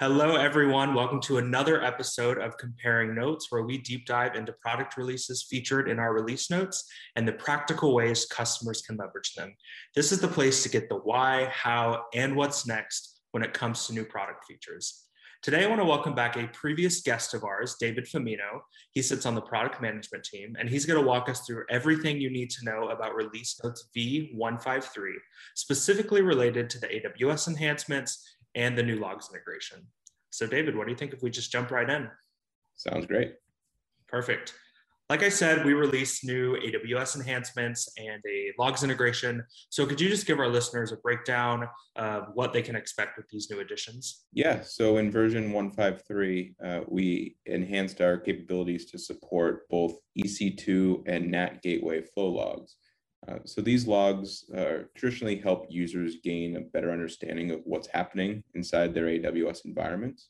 Hello, everyone. Welcome to another episode of Comparing Notes, where we deep dive into product releases featured in our release notes and the practical ways customers can leverage them. This is the place to get the why, how, and what's next when it comes to new product features. Today, I want to welcome back a previous guest of ours, David Femino. He sits on the product management team, and he's going to walk us through everything you need to know about Release Notes V153, specifically related to the AWS enhancements and the new logs integration. So, David, what do you think if we just jump right in? Sounds great. Perfect. Like I said, we released new AWS enhancements and a logs integration. So could you just give our listeners a breakdown of what they can expect with these new additions? Yeah, so in version 153, uh, we enhanced our capabilities to support both EC2 and NAT gateway flow logs. Uh, so these logs uh, traditionally help users gain a better understanding of what's happening inside their AWS environments.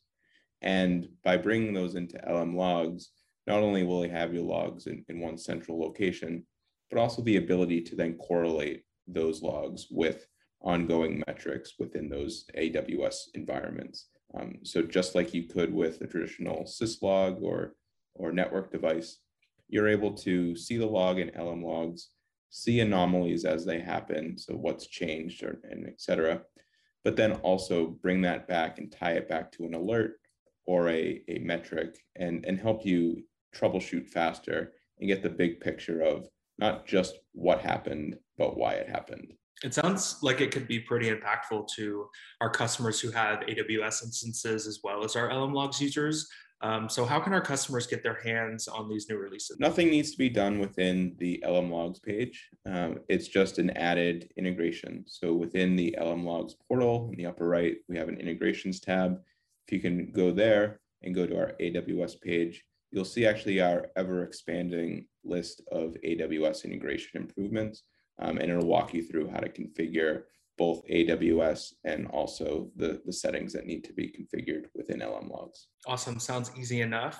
And by bringing those into LM logs, not only will they have your logs in, in one central location, but also the ability to then correlate those logs with ongoing metrics within those AWS environments. Um, so just like you could with a traditional syslog or, or network device, you're able to see the log in LM logs, see anomalies as they happen, so what's changed or, and et cetera, but then also bring that back and tie it back to an alert or a, a metric and, and help you troubleshoot faster and get the big picture of not just what happened, but why it happened. It sounds like it could be pretty impactful to our customers who have AWS instances as well as our LM Logs users. Um, so, how can our customers get their hands on these new releases? Nothing needs to be done within the LM Logs page. Um, it's just an added integration. So, within the LM Logs portal in the upper right, we have an integrations tab. If you can go there and go to our AWS page, you'll see actually our ever expanding list of AWS integration improvements. Um, and it'll walk you through how to configure both AWS and also the, the settings that need to be configured within LM logs. Awesome. Sounds easy enough.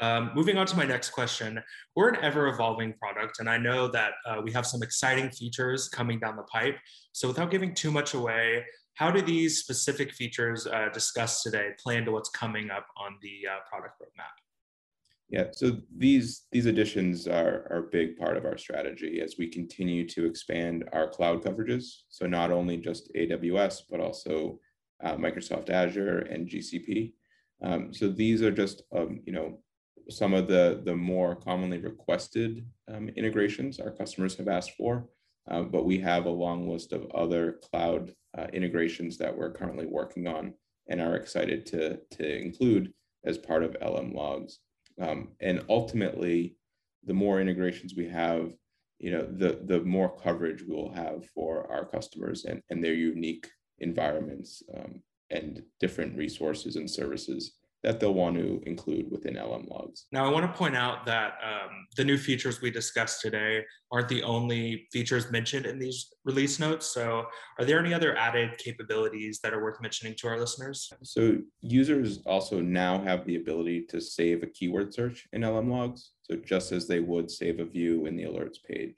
Um, moving on to my next question. We're an ever evolving product, and I know that uh, we have some exciting features coming down the pipe. So, without giving too much away, how do these specific features uh, discussed today play into what's coming up on the uh, product roadmap? Yeah, so these these additions are, are a big part of our strategy as we continue to expand our cloud coverages. So not only just AWS, but also uh, Microsoft Azure and GCP. Um, so these are just um, you know some of the the more commonly requested um, integrations our customers have asked for. Uh, but we have a long list of other cloud uh, integrations that we're currently working on and are excited to, to include as part of LM Logs. Um, and ultimately, the more integrations we have, you know, the the more coverage we will have for our customers and, and their unique environments um, and different resources and services that they'll want to include within LM logs. Now, I want to point out that um, the new features we discussed today aren't the only features mentioned in these release notes. So, are there any other added capabilities that are worth mentioning to our listeners? So, users also now have the ability to save a keyword search in LM logs. So, just as they would save a view in the alerts page,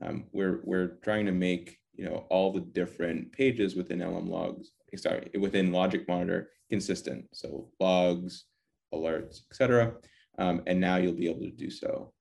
um, we're we're trying to make you know all the different pages within LM logs, sorry, within LogicMonitor consistent. So logs, alerts, etc. Um, and now you'll be able to do so.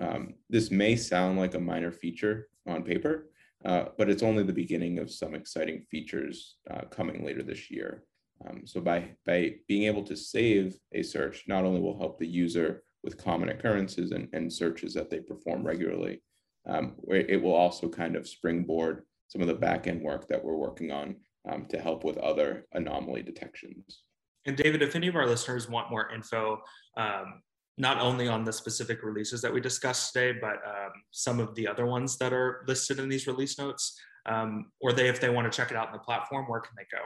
Um, this may sound like a minor feature on paper, uh, but it's only the beginning of some exciting features uh, coming later this year. Um, so by, by being able to save a search, not only will help the user with common occurrences and, and searches that they perform regularly, um, it will also kind of springboard some of the backend work that we're working on um, to help with other anomaly detections. And David, if any of our listeners want more info, um, not only on the specific releases that we discussed today, but um, some of the other ones that are listed in these release notes, um, or they, if they want to check it out in the platform, where can they go?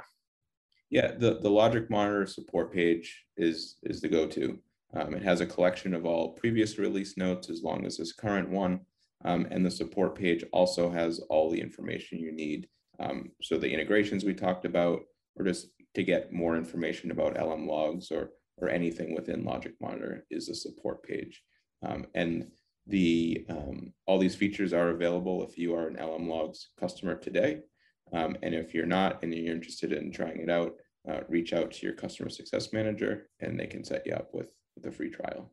Yeah, the, the LogicMonitor support page is, is the go-to. Um, it has a collection of all previous release notes as long as this current one. Um, and the support page also has all the information you need um, so the integrations we talked about, or just to get more information about LM logs or, or anything within LogicMonitor is a support page. Um, and the um, all these features are available if you are an LM logs customer today. Um, and if you're not and you're interested in trying it out, uh, reach out to your customer success manager and they can set you up with, a free trial.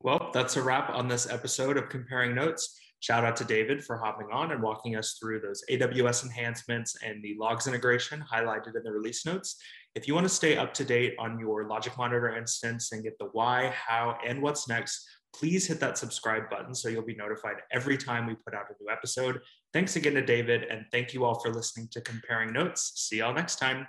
Well, that's a wrap on this episode of Comparing Notes. Shout out to David for hopping on and walking us through those AWS enhancements and the logs integration highlighted in the release notes. If you want to stay up to date on your LogicMonitor instance and get the why, how, and what's next, please hit that subscribe button so you'll be notified every time we put out a new episode. Thanks again to David, and thank you all for listening to Comparing Notes. See y'all next time.